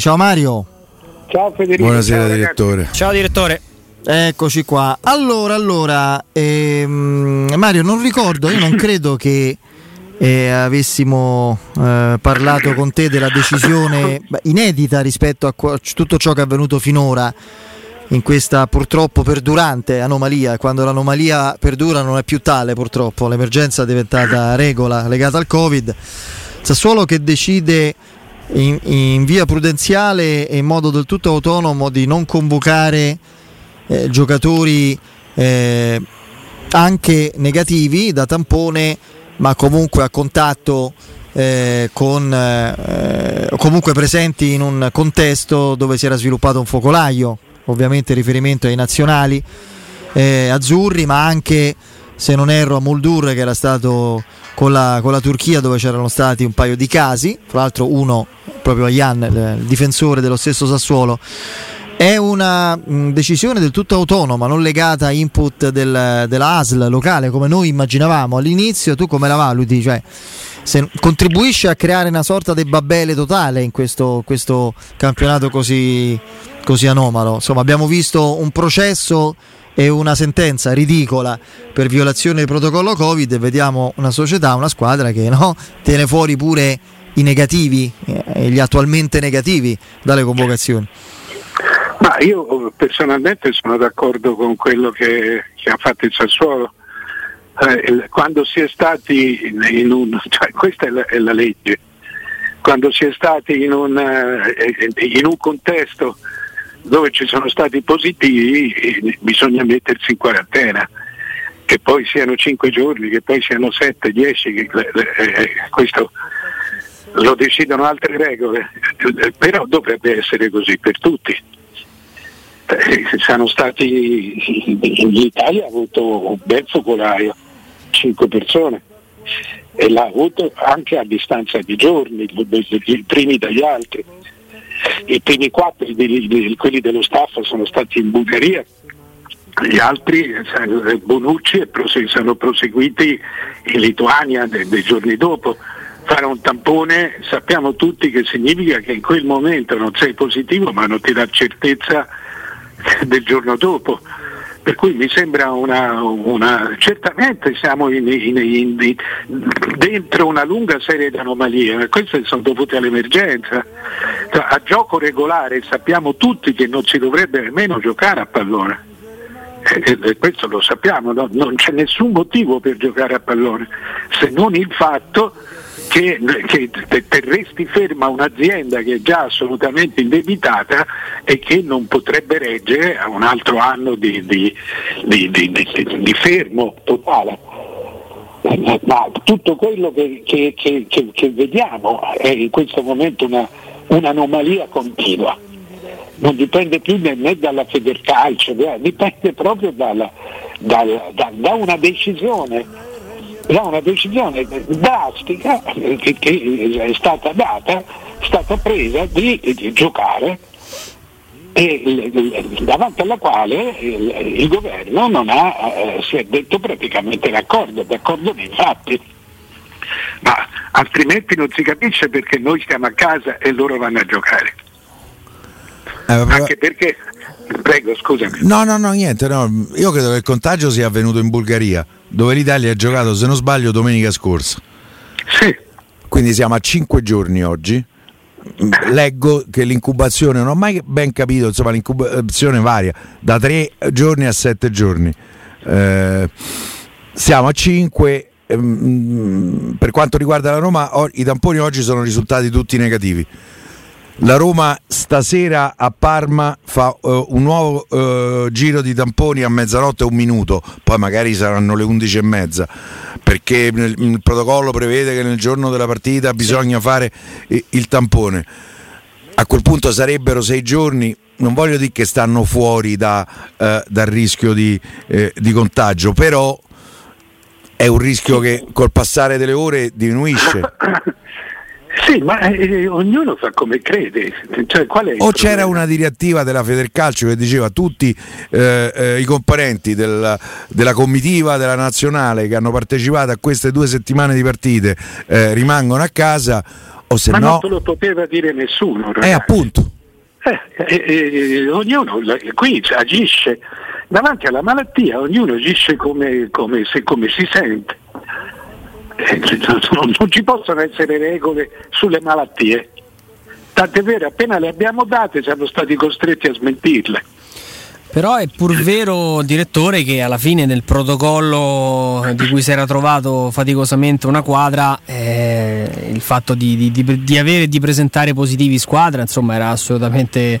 Ciao Mario. Ciao Federico. Buonasera ciao, direttore. Ciao direttore. Eccoci qua. Allora, allora, ehm, Mario, non ricordo, io non credo che eh, avessimo eh, parlato con te della decisione inedita rispetto a tutto ciò che è avvenuto finora in questa purtroppo perdurante anomalia. Quando l'anomalia perdura non è più tale, purtroppo, l'emergenza è diventata regola legata al Covid. Sassuolo che decide in, in via prudenziale e in modo del tutto autonomo di non convocare eh, giocatori eh, anche negativi da tampone, ma comunque a contatto eh, con eh, comunque presenti in un contesto dove si era sviluppato un focolaio, ovviamente riferimento ai nazionali eh, azzurri, ma anche se non erro a Muldur che era stato con la, con la Turchia dove c'erano stati un paio di casi, fra l'altro uno proprio a Jan, il difensore dello stesso Sassuolo. È una mh, decisione del tutto autonoma, non legata a input del, della ASL locale come noi immaginavamo all'inizio. Tu come la valuti? Cioè, se contribuisce a creare una sorta di babele totale in questo, questo campionato così, così anomalo. Insomma, abbiamo visto un processo e una sentenza ridicola per violazione del protocollo Covid e vediamo una società, una squadra che no, tiene fuori pure i negativi, eh, gli attualmente negativi dalle convocazioni. Ma io personalmente sono d'accordo con quello che, che ha fatto il Sassuolo. Eh, quando si è stati in, in un, cioè questa è la, è la, legge, quando si è stati in un, eh, in un contesto dove ci sono stati positivi bisogna mettersi in quarantena che poi siano 5 giorni, che poi siano 7, 10, che, eh, questo lo decidono altre regole, però dovrebbe essere così per tutti. Eh, stati, l'Italia ha avuto un bel focolaio, 5 persone, e l'ha avuto anche a distanza di giorni, i primi dagli altri i primi quattro, quelli dello staff, sono stati in Bulgaria, gli altri, Bonucci, sono proseguiti in Lituania dei giorni dopo. Fare un tampone sappiamo tutti che significa che in quel momento non sei positivo ma non ti dà certezza del giorno dopo. Per cui mi sembra una, una certamente siamo in, in, in, dentro una lunga serie di anomalie, queste sono dovute all'emergenza. A gioco regolare sappiamo tutti che non si dovrebbe nemmeno giocare a pallone. E, e questo lo sappiamo, no? non c'è nessun motivo per giocare a pallone, se non il fatto che, che terresti ferma un'azienda che è già assolutamente indebitata e che non potrebbe reggere a un altro anno di, di, di, di fermo totale. Ma tutto quello che, che, che, vediamo è in questo momento una, un'anomalia continua. Non dipende più né dalla Federcalcio, dipende proprio dalla, dalla, da, da una decisione da una decisione drastica che, che, è stata data, è stata presa di, di giocare e davanti alla quale il, il governo non ha, eh, si è detto praticamente d'accordo, d'accordo nei fatti. Ma altrimenti non si capisce perché noi stiamo a casa e loro vanno a giocare. Eh, Anche perché, prego scusami. No, no, no, niente, no. io credo che il contagio sia avvenuto in Bulgaria dove l'Italia ha giocato, se non sbaglio, domenica scorsa. Sì. Quindi siamo a 5 giorni oggi. Leggo che l'incubazione, non ho mai ben capito, insomma l'incubazione varia da 3 giorni a 7 giorni. Eh, siamo a 5. Ehm, per quanto riguarda la Roma, i tamponi oggi sono risultati tutti negativi. La Roma stasera a Parma fa uh, un nuovo uh, giro di tamponi a mezzanotte e un minuto, poi magari saranno le undici e mezza, perché nel, il protocollo prevede che nel giorno della partita bisogna fare il tampone. A quel punto sarebbero sei giorni, non voglio dire che stanno fuori da, uh, dal rischio di, eh, di contagio, però è un rischio che col passare delle ore diminuisce. Sì, ma eh, ognuno fa come crede. Cioè, o c'era una direttiva della Federcalcio che diceva tutti eh, eh, i componenti del, della comitiva della nazionale che hanno partecipato a queste due settimane di partite eh, rimangono a casa, o se Ma no... non te lo poteva dire nessuno. Ragazzi. Eh, appunto. Eh, eh, eh, ognuno qui agisce davanti alla malattia, ognuno agisce come, come se- come si sente. Non ci possono essere regole sulle malattie. Tant'è vero, appena le abbiamo date siamo stati costretti a smentirle. Però è pur vero, direttore, che alla fine nel protocollo di cui si era trovato faticosamente una quadra, eh, il fatto di, di- di- di avere e di presentare positivi squadra, insomma, era assolutamente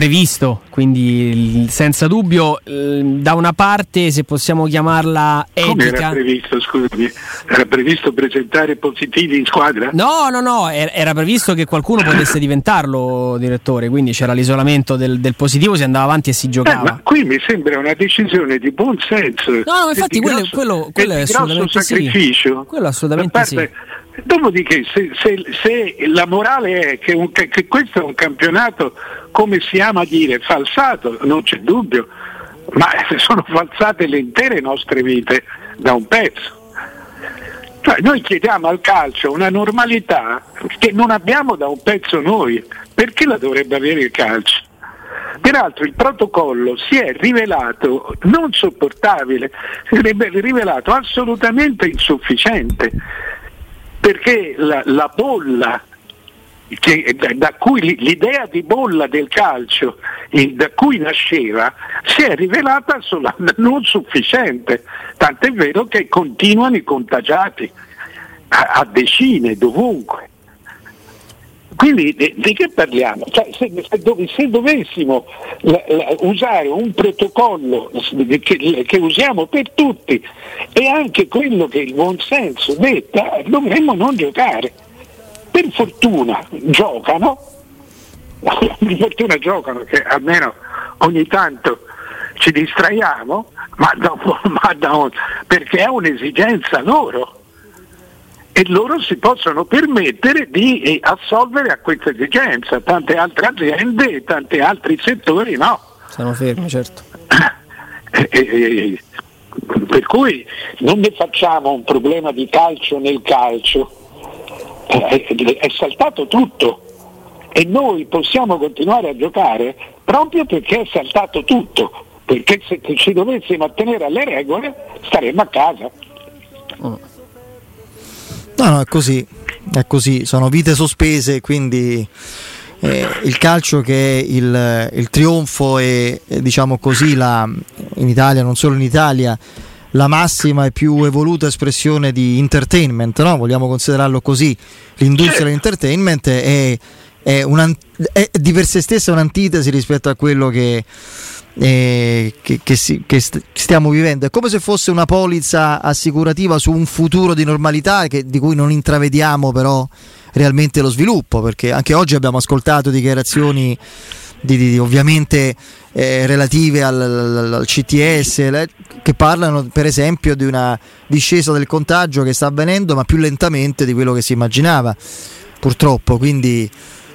previsto. Quindi, senza dubbio, eh, da una parte, se possiamo chiamarla Come era etica. previsto, scusami, era previsto presentare positivi in squadra? No, no, no, er- era previsto che qualcuno potesse diventarlo direttore, quindi c'era l'isolamento del, del positivo, si andava avanti e si Eh, giocava. ma qui mi sembra una decisione di buon senso. No, no, infatti quello- grosso- quello- quello è assolutamente sì. sacrificio. Quello assolutamente parte- Dopodiché, se, se- se la morale è che, un- che- che questo è un campionato, come si ama dire, falsato, non c'è dubbio, ma sono falsate le intere nostre vite da un pezzo. Cioè, noi chiediamo al calcio una normalità che non abbiamo da un pezzo noi, perché la dovrebbe avere il calcio? Peraltro il protocollo si è rivelato non sopportabile, si è rivelato assolutamente insufficiente, perché la, la bolla, che- da cui l'idea di bolla del calcio eh, da cui nasceva si è rivelata non sufficiente, tant'è vero che continuano i contagiati a, a decine dovunque. Quindi di, di che parliamo? Cioè, se, se dov- se dovessimo la- la- usare un protocollo che, che usiamo per tutti e anche quello che il buonsenso detta, dovremmo non giocare. Per fortuna giocano, per fortuna giocano che almeno ogni tanto ci distraiamo, ma, dopo- ma un- perché è un'esigenza loro e loro si possono permettere di eh, assolvere a questa esigenza, tante altre aziende e tanti altri settori no. Sono fermi, certo. Eh, eh, eh, per cui non ne facciamo un problema di calcio nel calcio, eh, è saltato tutto e noi possiamo continuare a giocare proprio perché è saltato tutto, perché se ci dovessimo attenere alle regole staremmo a casa. No, no, è così, è così, sono vite sospese, quindi eh, il calcio che è il, il trionfo e diciamo così la, in Italia, non solo in Italia, la massima e più evoluta espressione di entertainment, no? vogliamo considerarlo così, l'industria dell'entertainment è, è, è di per sé stessa un'antitesi rispetto a quello che eh, che, che si- che st- stiamo vivendo. È come se fosse una polizza assicurativa su un futuro di normalità che- di cui non intravediamo però realmente lo sviluppo, perché anche oggi abbiamo ascoltato dichiarazioni di, di- ovviamente eh, relative al, al- al CTS le- che parlano per esempio di una discesa del contagio che sta avvenendo ma più lentamente di quello che si immaginava purtroppo quindi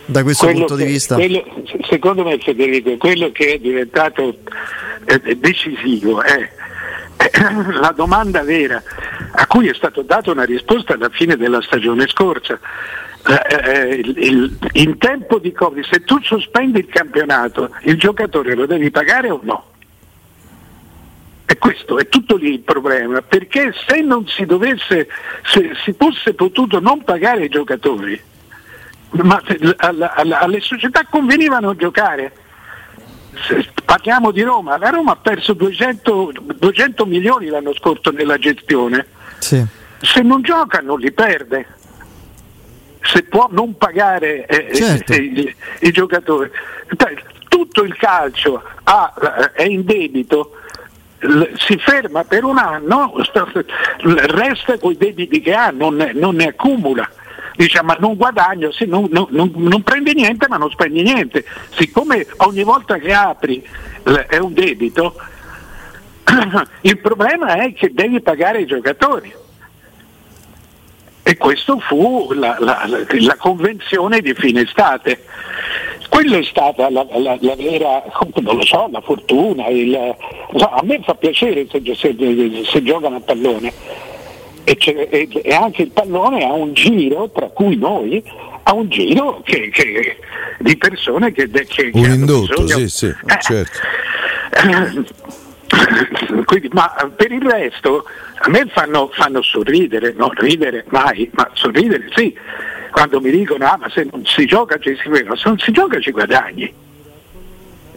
da questo Quello punto di che- vista quello- secondo me Federico, quello che è diventato eh, decisivo è la domanda vera a cui è stata data una risposta alla fine della stagione scorsa. Eh, eh, il- il- in tempo di Covid, se tu sospendi il campionato, il giocatore lo devi pagare o no? E questo è tutto lì il problema, perché se non si dovesse, se si fosse potuto non pagare i giocatori, ma alla- alla- alle società convenivano giocare. Se- parliamo di Roma, la Roma ha perso 200, 200 milioni l'anno scorso nella gestione, sì. se non gioca non li perde, se può non pagare eh, Certo. eh, i, i giocatori. Tutto il calcio ha- è in debito, si ferma per un anno, resta con i debiti che ha, non non ne accumula. Dice ma non guadagno, sì, non, non- non- non prendi niente ma non spendi niente. Siccome ogni volta che apri è un debito, il problema è che devi pagare i giocatori. E questa fu la, la- la- convenzione di fine estate. Quello è stata la, la- vera, non lo so, la fortuna. il- a me fa piacere se, se- se giocano a pallone. E, e- e anche il pallone ha un giro, tra cui noi, a un giro che, che, di persone che, che un indotto, bisogno, sì, sì, eh, certo. Quindi, ma per il resto a me fanno, fanno, sorridere, non ridere mai, ma sorridere sì, quando mi dicono ah ma se non si gioca ci si guadagna, se non si gioca ci guadagni.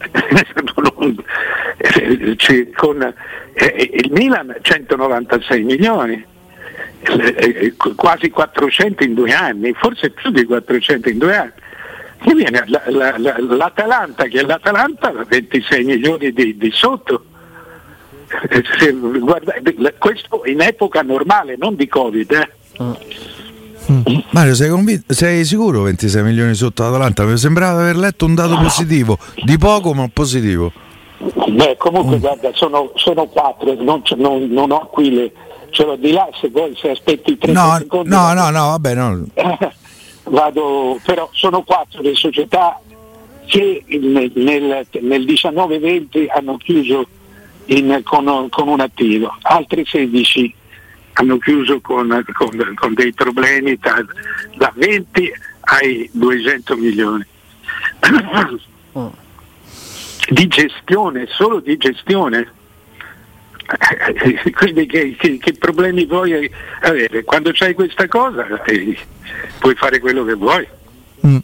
con eh, il Milan 196 milioni, eh, quasi 400 in due anni, forse più di 400 in due anni. E viene la, la, la, l'Atalanta, che è l'Atalanta, 26 milioni di, di sotto. Se, guarda, questo in epoca normale, non di Covid. Eh. Mm. Mario, sei, convinto, sei, sicuro 26 milioni sotto l'Atalanta? Mi sembrava aver letto un dato positivo, di poco ma positivo. Beh, comunque mm. guarda, sono, sono quattro, non, non, non, ho qui le. Ce l'ho di là se vuoi se aspetti 30 no, secondi. No, no, no, vabbè, no. vado, però sono quattro le società che nel, nel, nel 19-20 hanno chiuso in, con, con, un attivo, altre 16 hanno chiuso con, con, con dei problemi da, da, 20 ai 200 milioni. Oh. Di gestione, solo di gestione. Quindi che, che, che, problemi vuoi avere? Quando c'hai questa cosa eh, puoi fare quello che vuoi. Mm.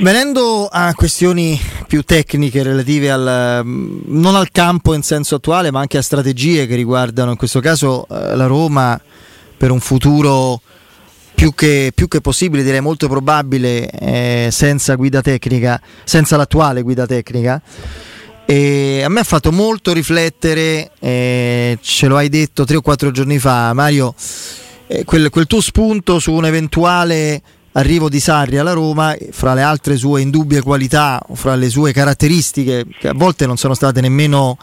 Venendo a questioni più tecniche relative al, mm, non al campo in senso attuale, ma anche a strategie che riguardano in questo caso eh, la Roma per un futuro più che, più che possibile, direi molto probabile, eh, senza guida tecnica, senza l'attuale guida tecnica. E a me ha fatto molto riflettere, eh, ce lo hai detto tre o quattro giorni fa, Mario, eh, quel, quel tuo spunto su un eventuale arrivo di Sarri alla Roma, fra le altre sue indubbie qualità, fra le sue caratteristiche, che a volte non sono state nemmeno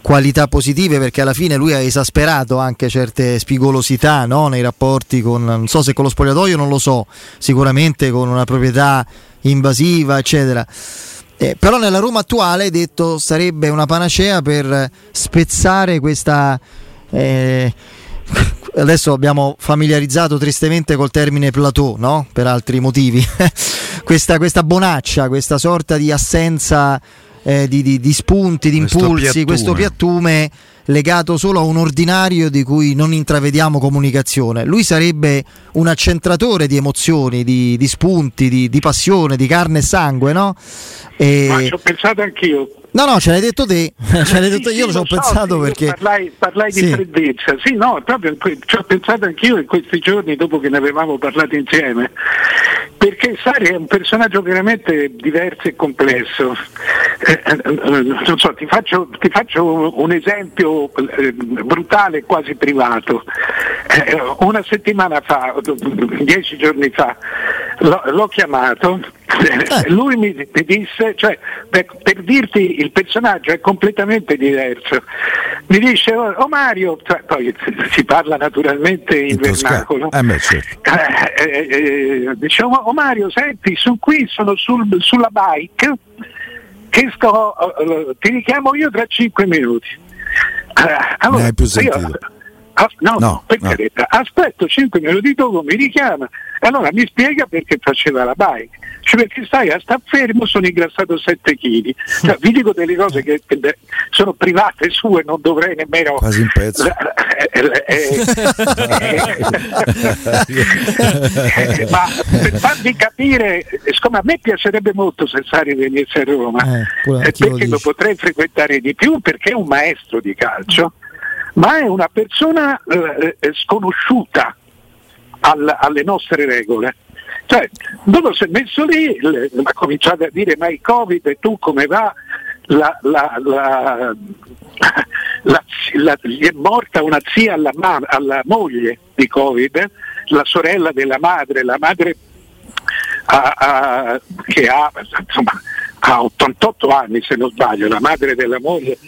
qualità positive perché alla fine lui ha esasperato anche certe spigolosità no? nei rapporti con, non so se con lo spogliatoio, non lo so, sicuramente con una proprietà invasiva, eccetera. Eh, però nella Roma attuale hai detto sarebbe una panacea per spezzare questa... Eh, adesso abbiamo familiarizzato tristemente col termine plateau, no? per altri motivi, questa, questa bonaccia, questa sorta di assenza eh, di, di, di, spunti, di impulsi, piattume. questo piattume legato solo a un ordinario di cui non intravediamo comunicazione. Lui sarebbe un accentratore di emozioni, di, di spunti, di, di, passione, di carne e sangue, no? E... Ma ci ho pensato anch'io. No, no, ce l'hai detto te, ce l'hai detto sì, io, sì, ci ho so, pensato sì, perché... Parlai, parlai di freddezza, sì, no, proprio ci ho pensato anch'io in questi giorni dopo che ne avevamo parlato insieme, perché Sari è un personaggio veramente diverso e complesso. Eh, eh, eh non so, ti faccio, ti faccio un esempio eh, brutale, quasi privato. Eh, una settimana fa, dieci giorni fa, l'ho, l'ho chiamato eh. Lui mi, mi disse, cioè, per, per, dirti il personaggio è completamente diverso. Mi dice, oh, oh Mario, cioè, poi si parla naturalmente in, in vernacolo. Eh certo. eh, eh, eh dice, oh, oh, Mario, senti, su qui sono sul, sulla bike, che sto, ti richiamo io tra cinque minuti. Allora, ne hai più sentito? Io, As- no, no, per no. carità, aspetto 5 minuti dopo, mi richiama e allora mi spiega perché faceva la bike. Cioè perché stai a sta fermo, sono ingrassato 7 kg. Cioè, vi dico delle cose che, che, sono private sue, non dovrei nemmeno. Quasi un pezzo. Eh, eh, eh, ma per farvi capire, siccome a me piacerebbe molto se Sari venisse a Roma, eh, perché lo potrei frequentare di più, perché è un maestro di calcio ma è una persona eh, eh, sconosciuta al, alle nostre regole. Cioè, dopo si è messo lì, ha cominciato a dire ma il Covid e tu come va? La, la, la, gli è morta una zia alla, alla, moglie di Covid, la sorella della madre, la madre a, a, che ha, insomma, ha 88 anni se non sbaglio, la madre della moglie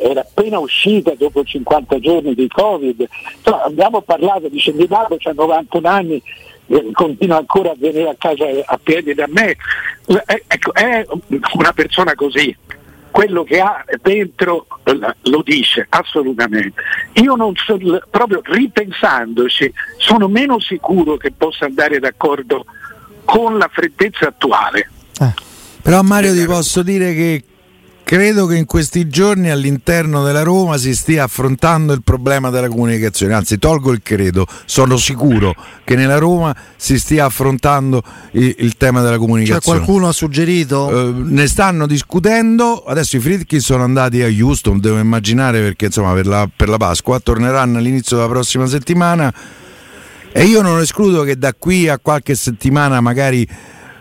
era appena uscita dopo 50 giorni di Covid, cioè, abbiamo parlato, dice Di Mago c'ha 91 anni, eh, continua ancora a venire a casa a piedi da me, eh, ecco, è una persona così, quello che ha dentro lo dice assolutamente. Io non so, proprio ripensandoci, sono meno sicuro che possa andare d'accordo con la freddezza attuale. Eh. Però Mario ti posso dire che credo che in questi giorni all'interno della Roma si stia affrontando il problema della comunicazione, anzi tolgo il credo, sono sicuro che nella Roma si stia affrontando il, il tema della comunicazione. Cioè qualcuno ha suggerito? Uh, ne stanno discutendo, adesso i Fritkin sono andati a Houston, devo immaginare perché insomma per la, per la Pasqua, torneranno all'inizio della prossima settimana. E io non escludo che da qui a qualche settimana magari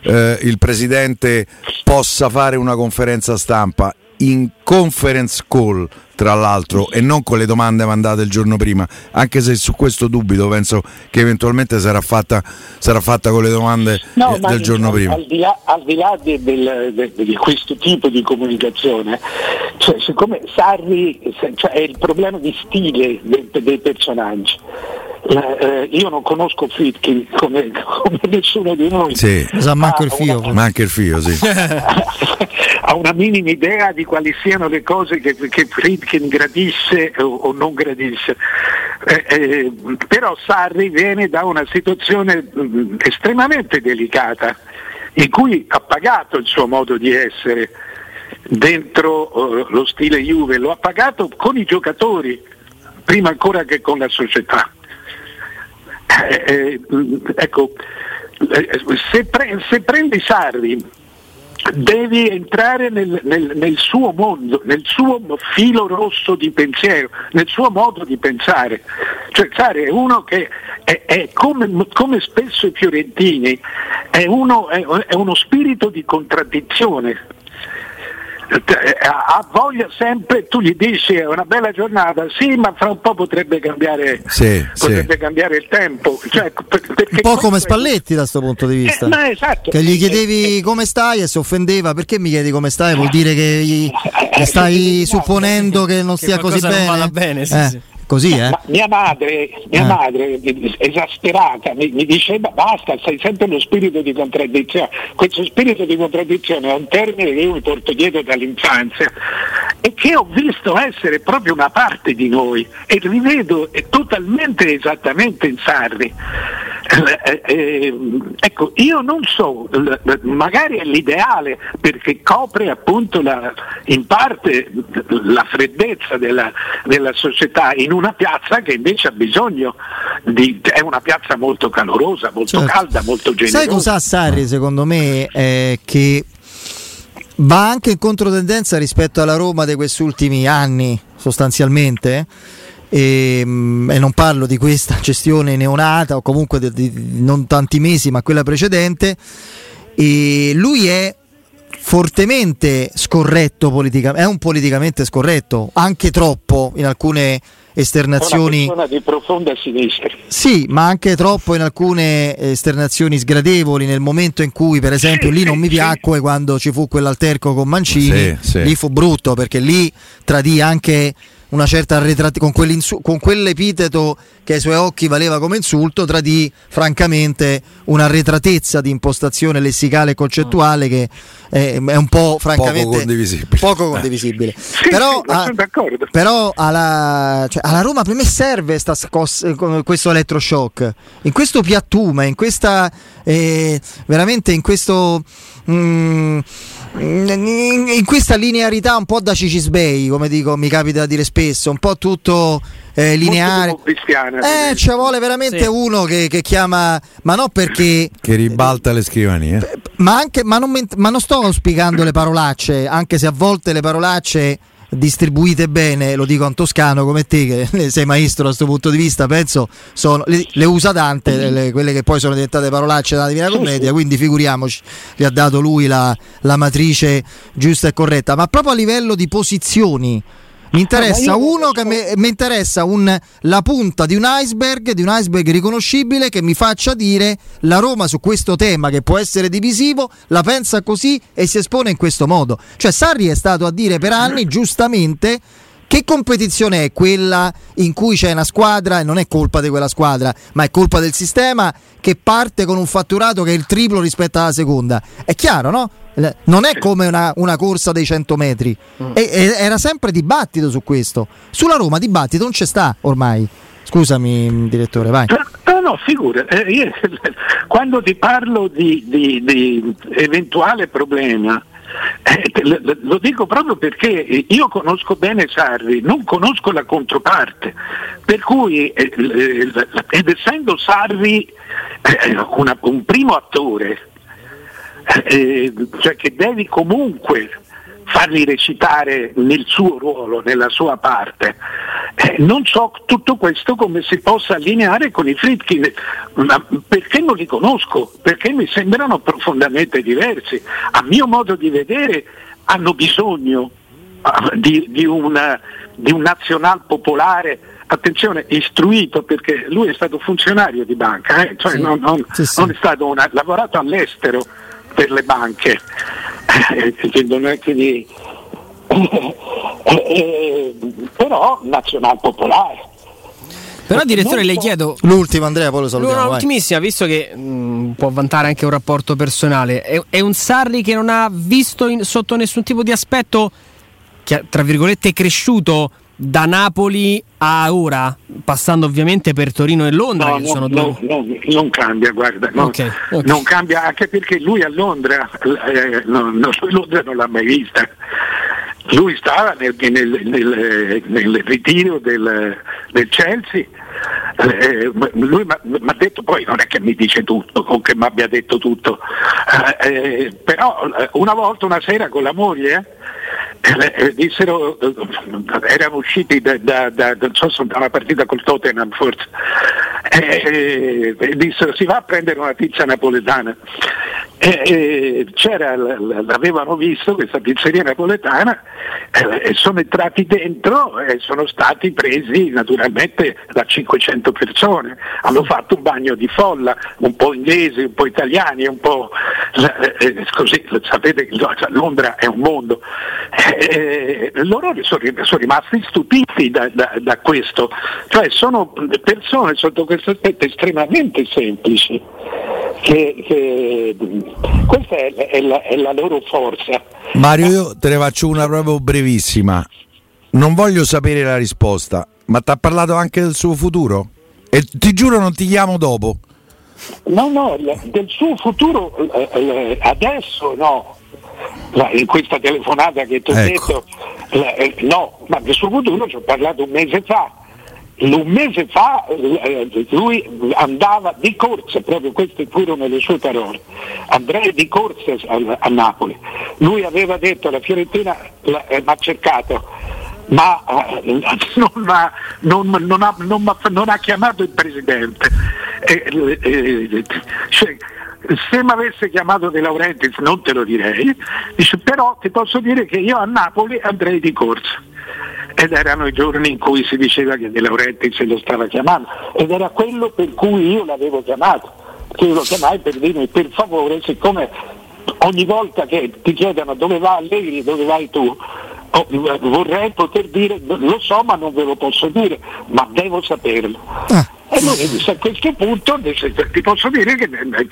eh, il presidente possa fare una conferenza stampa in conference call tra l'altro e non con le domande mandate il giorno prima anche se su questo dubito penso che eventualmente sarà fatta, sarà fatta con le domande no, eh, del giorno al, prima. al di là, al di, là di, del, de, di, questo tipo di comunicazione cioè, siccome Sarri cioè, è il problema di stile dei, dei personaggi eh, io non conosco Fritkin come, come, nessuno di noi. Sì. Sa manco il fio. Una, manca il fio, sì. ha una minima idea di quali siano le cose che, che Fritkin gradisse o, o non gradisse. Eh, eh, però Sarri viene da una situazione mh, mm, estremamente delicata in cui ha pagato il suo modo di essere dentro uh, lo stile Juve, lo ha pagato con i giocatori prima ancora che con la società. Eh, eh, ecco, eh, se, pre- se, prendi Sarri devi entrare nel, nel, nel, suo mondo, nel suo filo rosso di pensiero, nel suo modo di pensare. Cioè Sarri è uno che è, è come, come, spesso i fiorentini, è, uno, è, è uno spirito di contraddizione ha voglia sempre, tu gli dici è una bella giornata, sì, ma fra un po' potrebbe cambiare, sì, potrebbe sì. cambiare il tempo. Cioè, un po' come Spalletti da questo punto di vista. Eh, esatto. Che gli chiedevi come stai e si offendeva, perché mi chiedi come stai? Vuol dire che, gli, che eh, stai supponendo che non stia così bene? Bene eh. sì. Così, eh? mia madre, mia eh. madre esasperata, mi, mi, diceva basta, sei sempre lo spirito di contraddizione. Questo spirito di contraddizione è un termine che io mi porto dietro dall'infanzia e che ho visto essere proprio una parte di noi e rivedo totalmente esattamente in Sarri. Eh, eh, ecco, io non so, magari è l'ideale perché copre appunto la, in parte la freddezza della, della società in una piazza che invece ha bisogno di, è una piazza molto calorosa, molto certo. calda, molto generosa. Sai cos'ha Sarri secondo me? Eh, che va anche in controtendenza rispetto alla Roma di questi ultimi anni sostanzialmente e, ehm, e, non parlo di questa gestione neonata o comunque di, di, non tanti mesi ma quella precedente e lui è fortemente scorretto politicamente, è un politicamente scorretto, anche troppo in alcune esternazioni una di profonda sinistra. Sì, ma anche troppo in alcune esternazioni sgradevoli nel momento in cui, per esempio, lì non mi piacque quando ci fu quell'alterco con Mancini, sì, sì. lì fu brutto perché lì tradì anche una certa arretratezza, con, con quell'epiteto che ai suoi occhi valeva come insulto, tradì francamente un'arretratezza di impostazione lessicale e concettuale che è, è un po' francamente poco condivisibile. Poco condivisibile. Sì, però, sì, a, però alla, cioè, alla, Roma per me serve scossa, questo elettroshock, in questo piattume, in questa eh, veramente in questo... Mm, in questa linearità un po' da Cicisbei, come dico, mi capita di dire spesso, un po' tutto eh, lineare. Eh, ci vuole veramente sì. uno che, che, chiama, ma no perché. Che ribalta le scrivanie. Ma, anche, ma, non, ma non sto spiegando le parolacce, anche se a volte le parolacce distribuite bene, lo dico a un toscano come te che sei maestro da questo punto di vista, penso sono, le, le usa tante, le, quelle che poi sono diventate parolacce della Divina Commedia, quindi figuriamoci, gli ha dato lui la, la matrice giusta e corretta, ma proprio a livello di posizioni mi interessa uno che mi, mi interessa un, la punta di un iceberg, di un iceberg riconoscibile che mi faccia dire la Roma su questo tema che può essere divisivo la pensa così e si espone in questo modo. Cioè Sarri è stato a dire per anni giustamente che competizione è quella in cui c'è una squadra e non è colpa di quella squadra, ma è colpa del sistema che parte con un fatturato che è il triplo rispetto alla seconda? È chiaro, no? Non è come una, una corsa dei 100 metri. Mm. E, e, era sempre dibattito su questo. Sulla Roma dibattito non c'è sta ormai. Scusami, direttore, vai. No, no, figura, eh, io, quando ti parlo di, di, di eventuale problema, eh, lo dico proprio perché io conosco bene Sarri, non conosco la controparte, per cui eh, ed essendo Sarri eh, una, un primo attore, eh, cioè che devi comunque farli recitare nel suo ruolo, nella sua parte. Eh, non so tutto questo come si possa allineare con i Fritkin, ma perché non li conosco? Perché mi sembrano profondamente diversi. A mio modo di vedere hanno bisogno uh, di, di, una, di un nazional popolare attenzione, istruito perché lui è stato funzionario di banca, eh? cioè sì, non, non, sì, sì. non, è stato una, lavorato all'estero per le banche, eh, non è che di, però nazional popolare. Però direttore le chiedo l'ultima Andrea poi lo salutiamo l'ultimissima visto che mh, può vantare anche un rapporto personale. È, è un Sarri che non ha visto in, sotto nessun tipo di aspetto che, tra virgolette cresciuto da Napoli a ora, passando ovviamente per Torino e Londra. No, no, no, no non cambia, guarda, okay, okay. non cambia anche perché lui a Londra, eh, Londra non l'ha mai vista. Lui stava nel, nel, nel, nel ritiro del, del Chelsea. Eh, lui mi ha detto poi non è che mi dice tutto o che mi abbia detto tutto eh, eh però eh, una volta una sera con la moglie eh, dissero, eh, erano usciti da, da, da, so, da, una partita col Tottenham forse, e, e, dissero si va a prendere una pizza napoletana. E, c'era, l'avevano visto questa pizzeria napoletana e sono entrati dentro e sono stati presi naturalmente da 500 persone, hanno fatto un bagno di folla, un po' inglesi, un po' italiani, un po' così, sapete che Londra è un mondo. Eh, loro sono, sono, rimasti stupiti da, da, da, questo, cioè sono persone sotto questo aspetto estremamente semplici, che, che questa è, è, la, è la loro forza. Mario, io te ne faccio una proprio brevissima, non voglio sapere la risposta, ma ti ha parlato anche del suo futuro? E ti giuro non ti chiamo dopo. No, no, del suo futuro eh, eh adesso no, in questa telefonata che ti ho ecco. detto, eh, no, ma del suo futuro ci ho parlato un mese fa. Un mese fa eh, lui andava di corsa, proprio queste furono le sue parole, andrei di corsa a, Napoli. Lui aveva detto la Fiorentina eh, mi ha cercato, ma eh, non, ha, non, non, ha, non, ha, chiamato il presidente. Eh, eh, cioè, se mi avesse chiamato De Laurentiis non te lo direi, dice, però ti posso dire che io a Napoli andrei di corsa. Ed erano i giorni in cui si diceva che De Laurentiis lo stava chiamando ed era quello per cui io l'avevo chiamato, che io lo chiamai per dirmi per favore, siccome ogni volta che ti chiedono dove va Allegri, dove vai tu, oh, vorrei poter dire lo so ma non ve lo posso dire, ma devo saperlo. Ah. E lui disse a questo punto ti posso dire che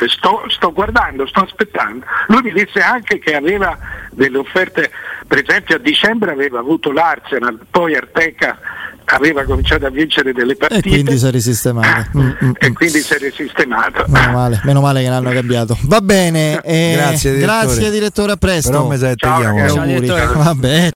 sto, sto, guardando, sto aspettando. Lui mi disse anche che aveva delle offerte, per esempio a dicembre aveva avuto l'Arsenal, poi Arteca aveva cominciato a vincere delle partite. E quindi si è risistemato. Mm, mm, e mm. quindi si è risistemato. Meno male, meno male che l'hanno cambiato. Va bene, eh, grazie, direttore. grazie direttore, a presto. Però mi Ciao, Ciao, Vabbè.